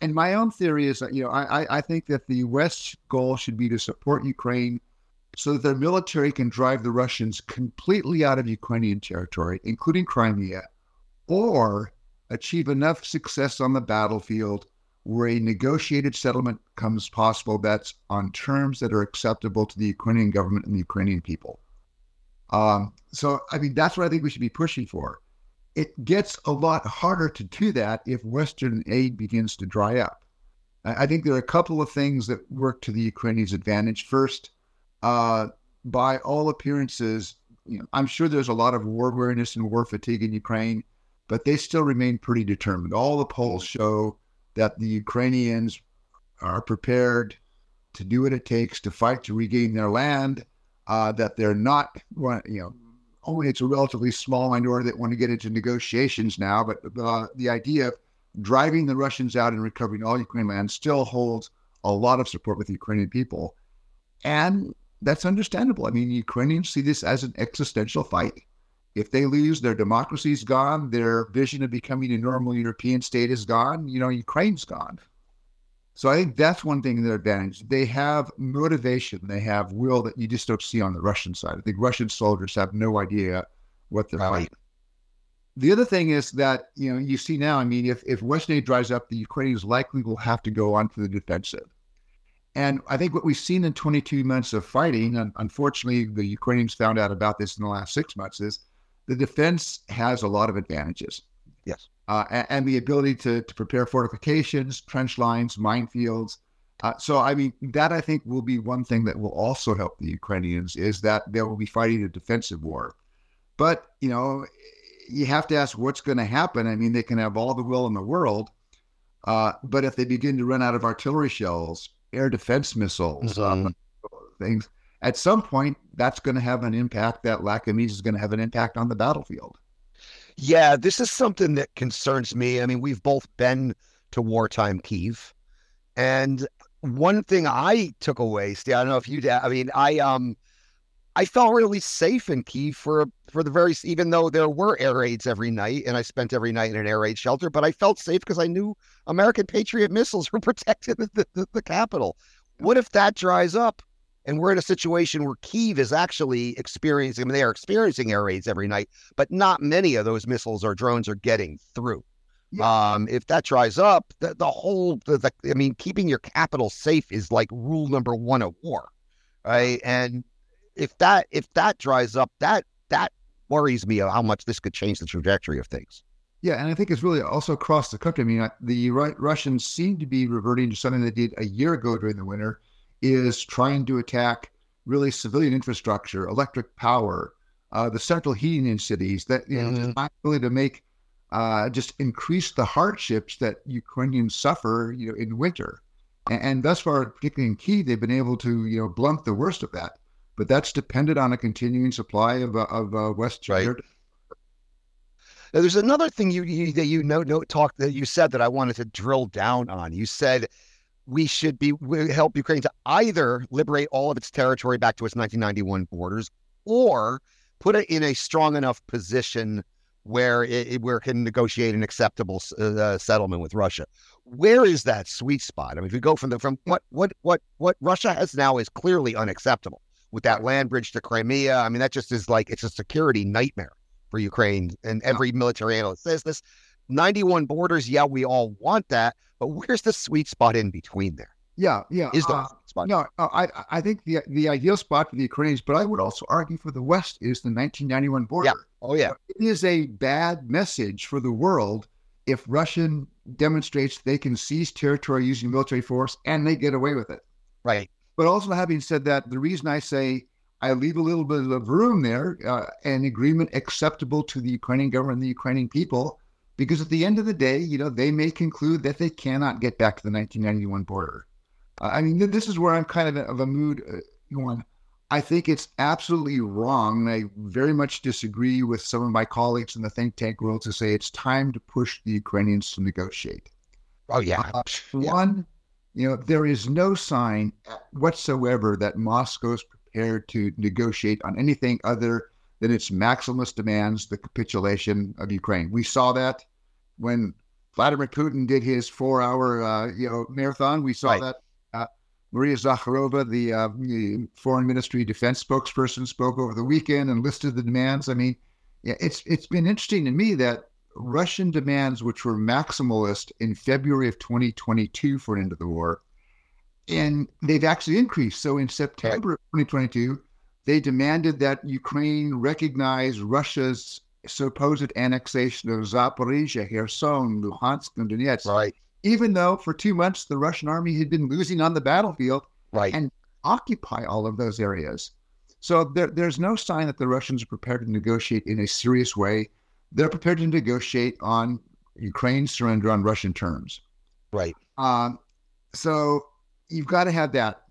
and my own theory is that you know I I think that the West's goal should be to support Ukraine so that their military can drive the Russians completely out of Ukrainian territory, including Crimea, or achieve enough success on the battlefield where a negotiated settlement comes possible that's on terms that are acceptable to the Ukrainian government and the Ukrainian people. Um, so, I mean, that's what I think we should be pushing for. It gets a lot harder to do that if Western aid begins to dry up. I think there are a couple of things that work to the Ukrainians' advantage. First, uh, by all appearances, you know, I'm sure there's a lot of war weariness and war fatigue in Ukraine, but they still remain pretty determined. All the polls show that the Ukrainians are prepared to do what it takes to fight to regain their land. Uh, that they're not, you know, only it's a relatively small minority that want to get into negotiations now, but uh, the idea of driving the Russians out and recovering all Ukrainian land still holds a lot of support with the Ukrainian people. And that's understandable. I mean, Ukrainians see this as an existential fight. If they lose, their democracy's gone, their vision of becoming a normal European state is gone, you know, Ukraine's gone. So I think that's one thing in their advantage. They have motivation, they have will that you just don't see on the Russian side. I think Russian soldiers have no idea what they're right. fighting. The other thing is that, you know, you see now, I mean, if, if Western aid dries up, the Ukrainians likely will have to go onto the defensive. And I think what we've seen in 22 months of fighting, and unfortunately, the Ukrainians found out about this in the last six months, is the defense has a lot of advantages. Yes. Uh, and, and, the ability to, to prepare fortifications, trench lines, minefields. Uh, so, I mean, that I think will be one thing that will also help the Ukrainians is that they will be fighting a defensive war. But, you know, you have to ask what's going to happen. I mean, they can have all the will in the world, uh, but if they begin to run out of artillery shells, air defense missiles, mm-hmm. things. At some point, that's going to have an impact. That lack of means is going to have an impact on the battlefield. Yeah, this is something that concerns me. I mean, we've both been to wartime Kiev, and one thing I took away, Steve, I don't know if you did. I mean, I um, I felt really safe in Kiev for for the very even though there were air raids every night, and I spent every night in an air raid shelter. But I felt safe because I knew American Patriot missiles were protecting the, the, the capital. What if that dries up? And we're in a situation where Kiev is actually experiencing, I mean, they are experiencing air raids every night, but not many of those missiles or drones are getting through. Yeah. Um, if that dries up, the, the whole, the, the, I mean, keeping your capital safe is like rule number one of war, right? And if that if that dries up, that that worries me of how much this could change the trajectory of things. Yeah, and I think it's really also across the country. I mean, the Russians seem to be reverting to something they did a year ago during the winter, is trying to attack really civilian infrastructure, electric power, uh, the central heating in cities. That you mm-hmm. know, really to make uh, just increase the hardships that Ukrainians suffer, you know, in winter. And, and thus far, particularly in Kiev, they've been able to you know blunt the worst of that. But that's dependent on a continuing supply of uh, of uh, West right. Now, there's another thing you, you that you know, no talk that you said that I wanted to drill down on. You said we should be we help Ukraine to either liberate all of its territory back to its 1991 borders, or put it in a strong enough position where it, where it can negotiate an acceptable uh, settlement with Russia. Where is that sweet spot? I mean, if we go from the from what what what what Russia has now is clearly unacceptable with that land bridge to Crimea. I mean, that just is like it's a security nightmare for Ukraine. And every military analyst says this 91 borders. Yeah, we all want that. But where's the sweet spot in between there? Yeah, yeah. Is the uh, spot? No, uh, I I think the the ideal spot for the Ukrainians, but I would also argue for the West is the 1991 border. Yeah. Oh yeah. It is a bad message for the world if Russian demonstrates they can seize territory using military force and they get away with it. Right. But also, having said that, the reason I say I leave a little bit of room there, uh, an agreement acceptable to the Ukrainian government and the Ukrainian people, because at the end of the day, you know, they may conclude that they cannot get back to the 1991 border. Uh, I mean, this is where I'm kind of of a mood uh. I think it's absolutely wrong. I very much disagree with some of my colleagues in the think tank world to say it's time to push the Ukrainians to negotiate. Oh yeah. Uh, yeah. One, you know, there is no sign whatsoever that Moscow is prepared to negotiate on anything other than its maximalist demands, the capitulation of Ukraine. We saw that when Vladimir Putin did his four-hour, uh, you know, marathon. We saw Right. that. Uh, Maria Zakharova, the, uh, the foreign ministry defense spokesperson, spoke over the weekend and listed the demands. I mean, yeah, it's it's been interesting to me that Russian demands, which were maximalist in February of 2022 for an end of the war, and they've actually increased. So in September of 2022, they demanded that Ukraine recognize Russia's supposed annexation of Zaporizhia, Kherson, Luhansk, and Donetsk, Right. even though for two months the Russian army had been losing on the battlefield Right. and occupy all of those areas. So there, there's no sign that the Russians are prepared to negotiate in a serious way. They're prepared to negotiate on Ukraine's surrender on Russian terms. right. Um, so you've got to have that.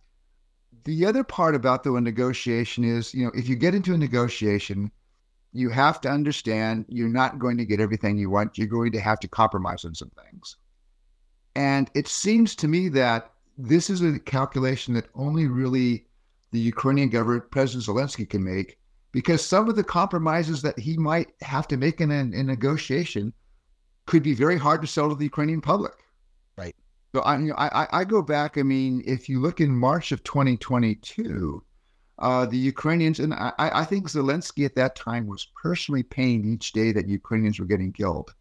The other part about the negotiation is, you know, if you get into a negotiation, you have to understand you're not going to get everything you want. You're going to have to compromise on some things. And it seems to me that this is a calculation that only really the Ukrainian government, President Zelensky, can make, because some of the compromises that he might have to make in a, in a negotiation could be very hard to sell to the Ukrainian public. So I, I, I- go back. I mean, if you look in March of 2022, uh, the Ukrainians, and I, I think Zelensky at that time was personally paying each day that Ukrainians were getting killed.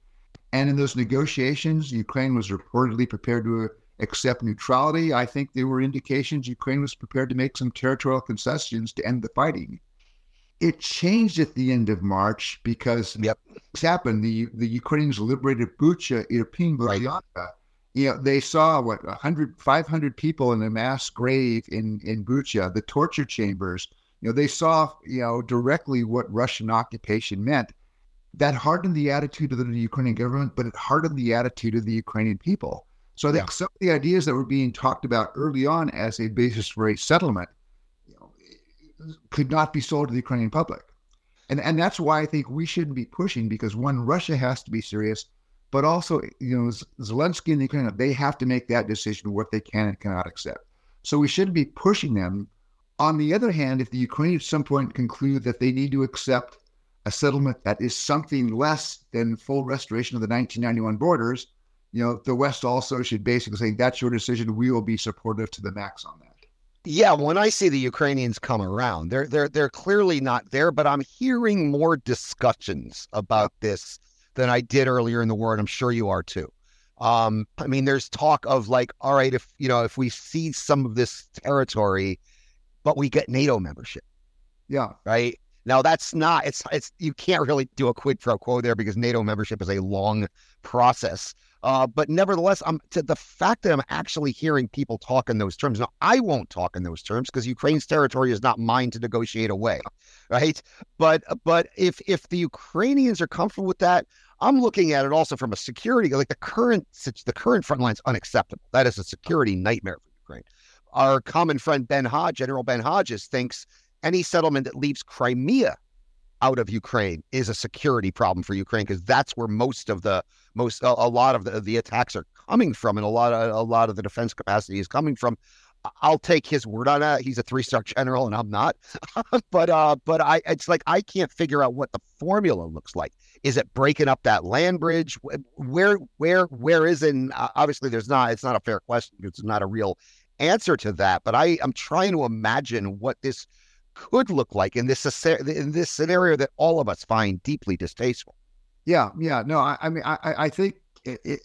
And in those negotiations, Ukraine was reportedly prepared to accept neutrality. I think there were indications Ukraine was prepared to make some territorial concessions to end the fighting. It changed at the end of March because Yep. happened. The the Ukrainians liberated Bucha, Irpin, Right. You know, they saw what 100, 500 people in a mass grave in in Bucha, the torture chambers. You know, they saw you know directly what Russian occupation meant. That hardened the attitude of the Ukrainian government, but it hardened the attitude of the Ukrainian people. So I think some of the ideas that were being talked about early on as a basis for a settlement, you know, could not be sold to the Ukrainian public. And and that's why I think we shouldn't be pushing because one, Russia has to be serious, but also you know Zelensky and the Ukraine they have to make that decision what they can and cannot accept. So we shouldn't be pushing them. On the other hand, if the Ukraine at some point conclude that they need to accept a settlement that is something less than full restoration of the 1991 borders, you know, the West also should basically say that's your decision. We will be supportive to the max on that. Yeah, when I see the Ukrainians come around, they're they're they're clearly not there, but I'm hearing more discussions about this than I did earlier in the war, and I'm sure you are too. Um, I mean, there's talk of like, all right, if you know, if we seize some of this territory, but we get NATO membership, Yeah, right? Now that's not it's it's you can't really do a quid pro quo there because NATO membership is a long process. Uh, but nevertheless, I'm the fact that I'm actually hearing people talk in those terms. Now, I won't talk in those terms because Ukraine's territory is not mine to negotiate away, right? But but if if the Ukrainians are comfortable with that, I'm looking at it also from a security like the current the current front line is unacceptable. That is a security nightmare for Ukraine. Our common friend Ben Hodge, General Ben Hodges, thinks any settlement that leaves Crimea out of Ukraine is a security problem for Ukraine because that's where most of the most a, a lot of the, the attacks are coming from and a lot of a lot of the defense capacity is coming from. I'll take his word on that. He's a three star general and I'm not. but uh but I it's like I can't figure out what the formula looks like. Is it breaking up that land bridge? Where where where is it? uh, obviously there's not it's not a fair question. It's not a real answer to that. But I I'm trying to imagine what this could look like in this in this scenario that all of us find deeply distasteful. Yeah, yeah. No, I, I mean, I, I think it, it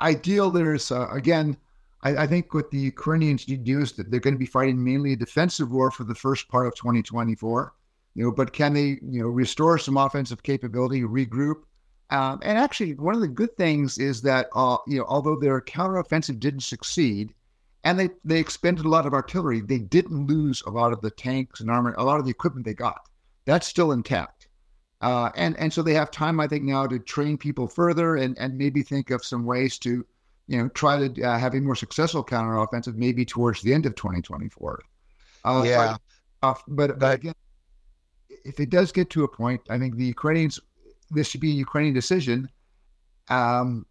ideal. There's uh, again, I, I think what the Ukrainians need to do is that they're going to be fighting mainly a defensive war for the first part of 2024. You know, but can they, you know, restore some offensive capability, regroup? Um, and actually, one of the good things is that, uh, you know, although their counteroffensive didn't succeed, and they they expended a lot of artillery, they didn't lose a lot of the tanks and armor, a lot of the equipment they got. That's still intact. Uh, and and so they have time, I think, now to train people further and and maybe think of some ways to, you know, try to uh, have a more successful counteroffensive maybe towards the end of 2024. Uh, Yeah. uh, but but again, if it does get to a point, I think the Ukrainians, this should be a Ukrainian decision. Um,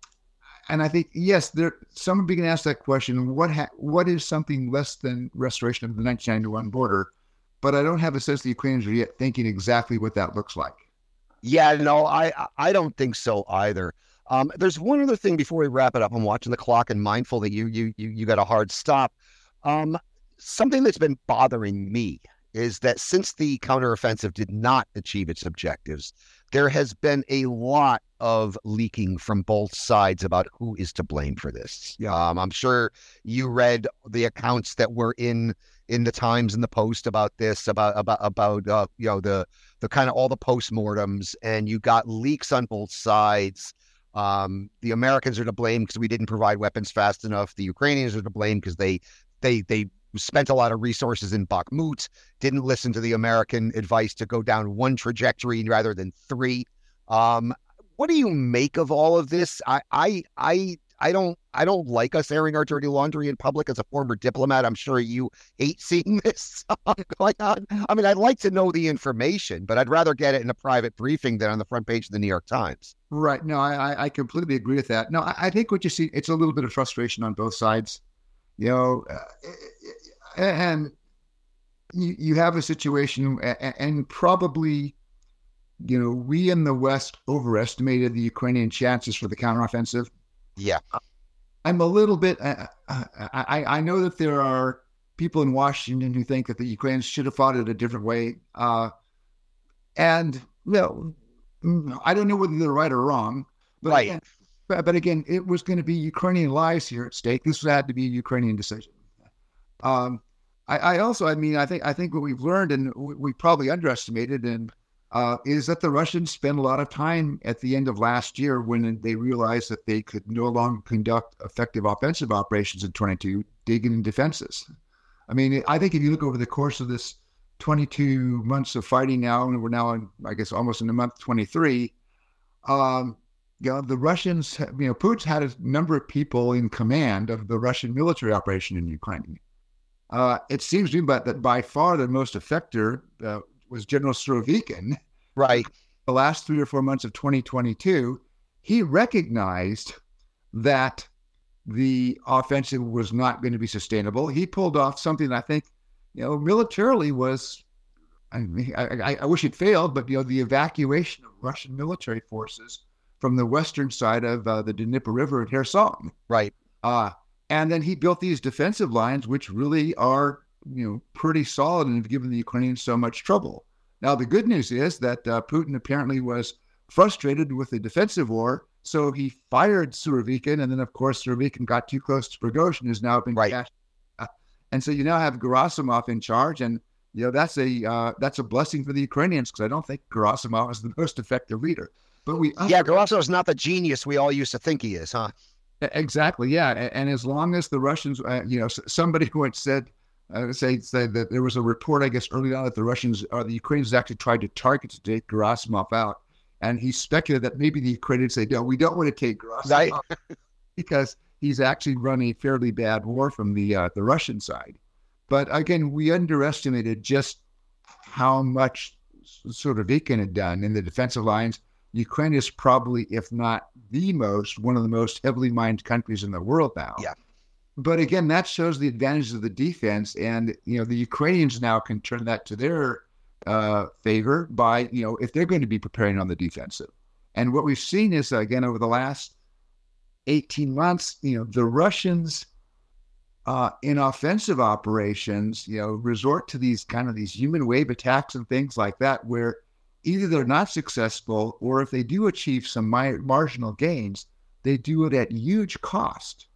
and I think yes, there someone began to ask that question: what ha- what is something less than restoration of the 1991 border? But I don't have a sense the Ukrainians are yet thinking exactly what that looks like. Yeah, no, I I don't think so either. Um, there's one other thing before we wrap it up. I'm watching the clock and mindful that you you you you got a hard stop. Um, something that's been bothering me is that since the counteroffensive did not achieve its objectives, there has been a lot of leaking from both sides about who is to blame for this. Yeah. Um, I'm sure you read the accounts that were in in the Times and the Post about this, about about about uh, you know the the kind of all the postmortems, and you got leaks on both sides. Um, the Americans are to blame because we didn't provide weapons fast enough. The Ukrainians are to blame because they they they spent a lot of resources in Bakhmut, didn't listen to the American advice to go down one trajectory rather than three. Um, what do you make of all of this? I I I I don't I don't like us airing our dirty laundry in public as a former diplomat. I'm sure you hate seeing this. I mean, I'd like to know the information, but I'd rather get it in a private briefing than on the front page of the New York Times. Right. No, I, I completely agree with that. No, I, I think what you see, it's a little bit of frustration on both sides. You know, uh, and you, you have a situation, and probably, you know, we in the West overestimated the Ukrainian chances for the counteroffensive. Yeah. I'm a little bit. Uh, I I know that there are people in Washington who think that the Ukrainians should have fought it a different way, uh, and well, I don't know whether they're right or wrong. But right. Again, but, but again, it was going to be Ukrainian lives here at stake. This had to be a Ukrainian decision. Um, I, I, also, I mean, I think I think what we've learned and we probably underestimated and uh, is that the Russians spent a lot of time at the end of last year when they realized that they could no longer conduct effective offensive operations in 22, digging in defenses. I mean, I think if you look over the course of this 22 months of fighting now, and we're now in, I guess, almost in the month 23, um, you know, the Russians, you know, Putin's had a number of people in command of the Russian military operation in Ukraine. Uh, it seems to me but that by far the most effective uh, was General Surovikin. Right. The last three or four months of 2022, he recognized that the offensive was not going to be sustainable. He pulled off something I think, you know, militarily was. I, mean, I, I wish it failed, but you know, the evacuation of Russian military forces from the western side of uh, the Dnieper River at Kherson. Right. Uh, and then he built these defensive lines, which really are, you know, pretty solid and have given the Ukrainians so much trouble. Now, the good news is that uh, Putin apparently was frustrated with the defensive war, so he fired Surovikin, and then, of course, Surovikin got too close to Prigozhin, who's now been right. Cashed. And so you now have Gerasimov in charge, and you know that's a uh, that's a blessing for the Ukrainians because I don't think Gerasimov is the most effective leader. But we yeah, Gerasimov is not the genius we all used to think he is, huh? Exactly. Yeah, and, as long as the Russians, uh, you know, somebody once said, uh, say said that there was a report, I guess, early on that the Russians or the Ukrainians actually tried to target to take Gerasimov out, and he speculated that maybe the Ukrainians say, "No, we don't want to take Gerasimov right. because he's actually run a fairly bad war from the uh, the Russian side." But again, we underestimated just how much sort of Surovikin had done in the defensive lines Ukraine is probably, if not the most, one of the most heavily mined countries in the world now. Yeah. But again, that shows the advantages of the defense, and you know the Ukrainians now can turn that to their uh, favor by you know if they're going to be preparing on the defensive. And what we've seen is again over the last eighteen months, you know, the Russians uh, in offensive operations, you know, resort to these kind of these human wave attacks and things like that, where either they're not successful or if they do achieve some marginal gains, they do it at huge cost.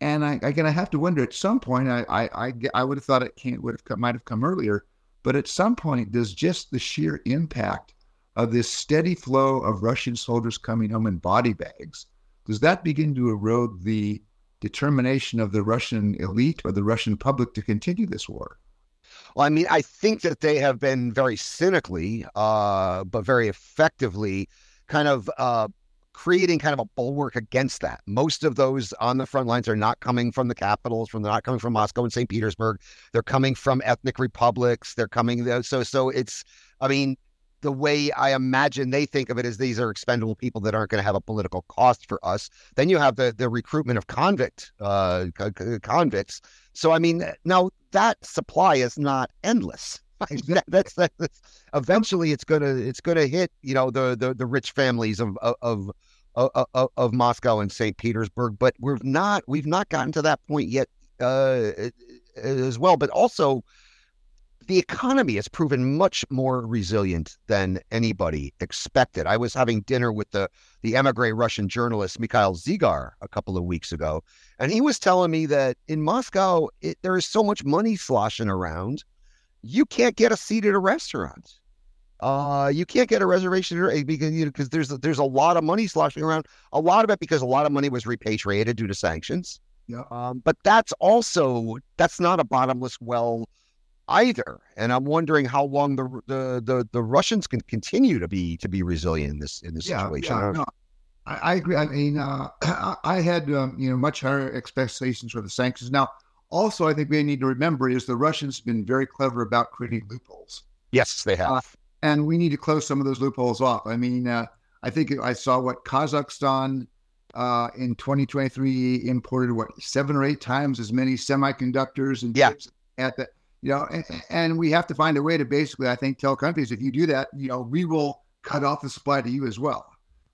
And I, again, I have to wonder at some point, I, I, I, I would have thought it can't, would have come, might have come earlier, but at some point, does just the sheer impact of this steady flow of Russian soldiers coming home in body bags, does that begin to erode the determination of the Russian elite or the Russian public to continue this war? Well, I mean, I think that they have been very cynically, uh, but very effectively, kind of uh, creating kind of a bulwark against that. Most of those on the front lines are not coming from the capitals, from they're not coming from Moscow and St. Petersburg. They're coming from ethnic republics. They're coming so so it's. I mean, the way I imagine they think of it is these are expendable people that aren't going to have a political cost for us. Then you have the the recruitment of convict uh, convicts. So I mean, now that supply is not endless. that's, that's, that's eventually it's gonna it's gonna hit you know the the, the rich families of, of of, of, of Moscow and St. Petersburg, but we've not we've not gotten to that point yet uh, as well. But also, the economy has proven much more resilient than anybody expected. I was having dinner with the the emigre Russian journalist Mikhail Zygar a couple of weeks ago, and he was telling me that in Moscow it, there is so much money sloshing around, you can't get a seat at a restaurant. Uh, you can't get a reservation because you know because there's there's a lot of money sloshing around. A lot of it because a lot of money was repatriated due to sanctions. Yeah. Um, but that's also that's not a bottomless well either. And I'm wondering how long the the the, the Russians can continue to be to be resilient in this in this yeah, situation. Yeah, no, I, I, agree. I mean, uh, I had um, you know much higher expectations for the sanctions. Now, also, I think we need to remember is the Russians have been very clever about creating loopholes. Yes, they have. Uh, and we need to close some of those loopholes off. I mean, uh, I think I saw what Kazakhstan uh, in 2023 imported what seven or eight times as many semiconductors and yeah. at the you know, and, and, we have to find a way to basically, I think, tell countries if you do that, you know, we will cut off the supply to you as well.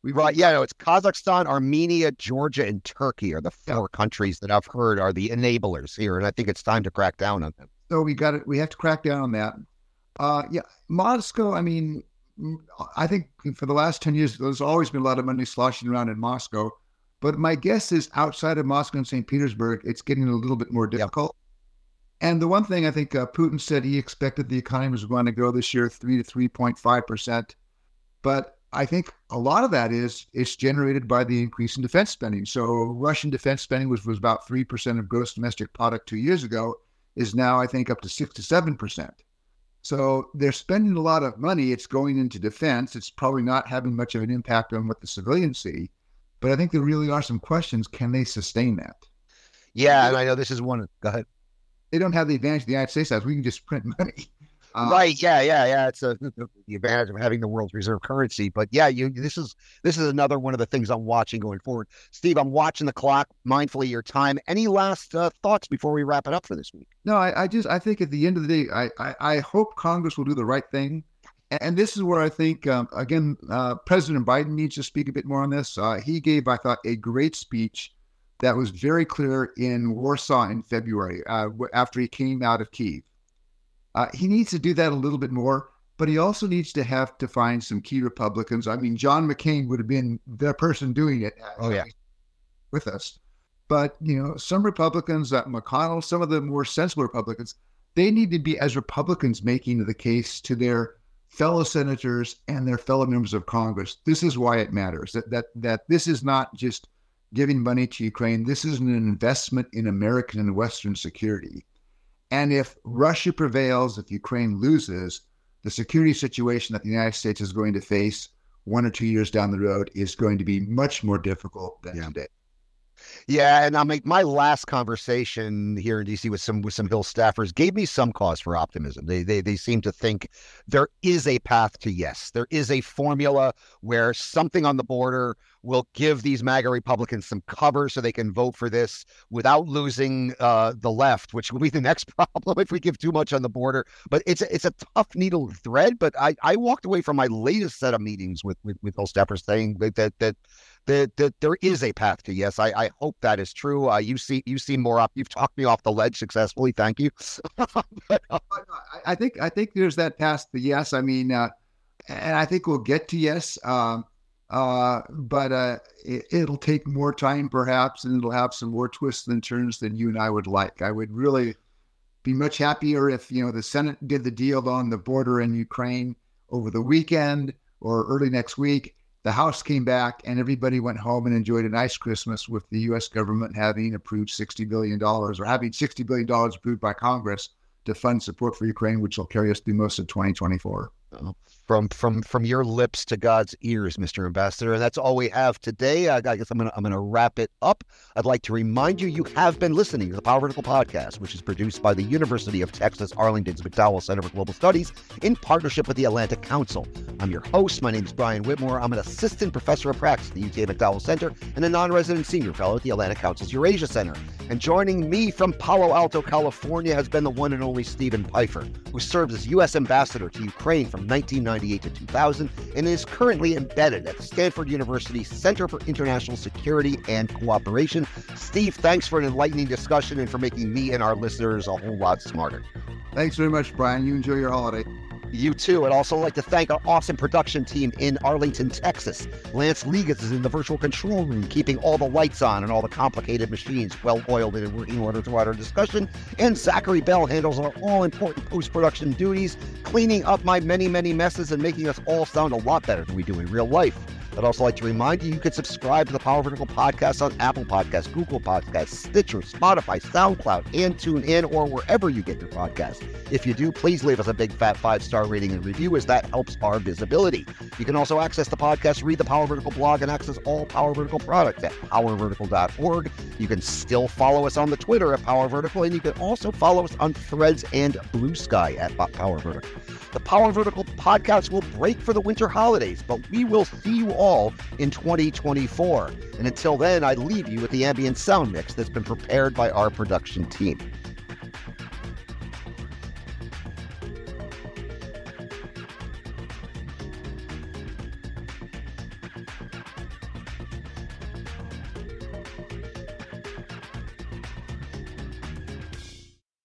We right, yeah, no, it's Kazakhstan, Armenia, Georgia, and Turkey are the four yeah. countries that I've heard are the enablers here, and I think it's time to crack down on them. So we got it. We have to crack down on that. Uh, yeah, Moscow. I mean, I think for the last ten years, there's always been a lot of money sloshing around in Moscow. But my guess is outside of Moscow and St. Petersburg, it's getting a little bit more difficult. Yep. And the one thing I think uh, Putin said he expected the economy was going to grow this year three to three point five percent, but I think a lot of that is it's generated by the increase in defense spending. So Russian defense spending was was about three percent of gross domestic product two years ago, is now I think up to six to seven percent. So they're spending a lot of money. It's going into defense. It's probably not having much of an impact on what the civilians see. But I think there really are some questions. Can they sustain that? Yeah, and I know this is one. Go ahead. They don't have the advantage of the United States has. We can just print money. Uh, right. Yeah. Yeah. Yeah. It's a, the advantage of having the world's reserve currency. But yeah, you this is this is another one of the things I'm watching going forward. Steve, I'm watching the clock, mindfully your time. Any last uh, thoughts before we wrap it up for this week? No, I, I, just I think at the end of the day, I, I, I hope Congress will do the right thing. And this is where I think, um, again, uh, President Biden needs to speak a bit more on this. Uh, he gave, I thought, a great speech that was very clear in Warsaw in February uh, after he came out of Kiev. Uh, he needs to do that a little bit more, but he also needs to have to find some key Republicans. I mean, John McCain would have been the person doing it. Oh yeah, with us. But you know, some Republicans, uh, McConnell, some of the more sensible Republicans, they need to be as Republicans making the case to their fellow senators and their fellow members of Congress. This is why it matters. That that that this is not just giving money to Ukraine. This is an investment in American and Western security. And if Russia prevails, if Ukraine loses, the security situation that the United States is going to face one or two years down the road is going to be much more difficult than yeah. today. Yeah, and I mean, my last conversation here in DC with some with some Hill staffers gave me some cause for optimism. They they they seem to think there is a path to yes. There is a formula where something on the border will give these MAGA Republicans some cover so they can vote for this without losing uh, the left, which will be the next problem if we give too much on the border. But it's a, it's a tough needle thread. But I, I walked away from my latest set of meetings with with, with Hill staffers saying that that, that that, that there is a path to yes. I, I hope that is true. Uh, you see, you seem more up. You've talked me off the ledge successfully. Thank you. but, uh, I think I think there's that path to yes. I mean, uh, and I think we'll get to yes. Um, uh, but uh, it, will take more time, perhaps, and it'll have some more twists and turns than you and I would like. I would really be much happier if you know the Senate did the deal on the border in Ukraine over the weekend or early next week. The House came back and everybody went home and enjoyed a nice Christmas with the U.S. government having approved $60 billion or having $60 billion approved by Congress to fund support for Ukraine, which will carry us through most of 2024 from from from your lips to God's ears, Mr. Ambassador. And that's all we have today. I, guess I'm gonna I'm gonna wrap it up. I'd like to remind you you have been listening to the Power Vertical podcast, which is produced by the University of Texas Arlington's McDowell Center for Global Studies in partnership with the Atlantic Council. I'm your host. My name is Brian Whitmore. I'm an assistant professor of practice at the UT McDowell Center and a non-resident senior fellow at the Atlantic Council's Eurasia Center. And joining me from Palo Alto, California, has been the one and only Steven Pifer, who serves as U.S. ambassador to Ukraine from from 1998 to 2000 and is currently embedded at the Stanford University Center for International Security and Cooperation. Steve, thanks for an enlightening discussion and for making me and our listeners a whole lot smarter. Thanks very much, Brian. You enjoy your holiday. You too. I'd also like to thank our awesome production team in Arlington, Texas. Lance Ligas is in the virtual control room, keeping all the lights on and all the complicated machines well oiled and in working order throughout our discussion. And Zachary Bell handles our all important post production duties, cleaning up my many, many messes and making us all sound a lot better than we do in real life. I'd also like to remind you you can subscribe to the Power Vertical podcast on Apple Podcasts, Google Podcasts, Stitcher, Spotify, SoundCloud, and TuneIn, or wherever you get your podcasts. If you do, please leave us a big fat five star rating and review, as that helps our visibility. You can also access the podcast, read the Power Vertical blog, and access all Power Vertical products at powervertical.org. You can still follow us on the Twitter at Power Vertical, and you can also follow us on Threads and Blue Sky at Power Vertical. The Power Vertical podcast will break for the winter holidays, but we will see you all in 2024. And until then, I leave you with the ambient sound mix that's been prepared by our production team.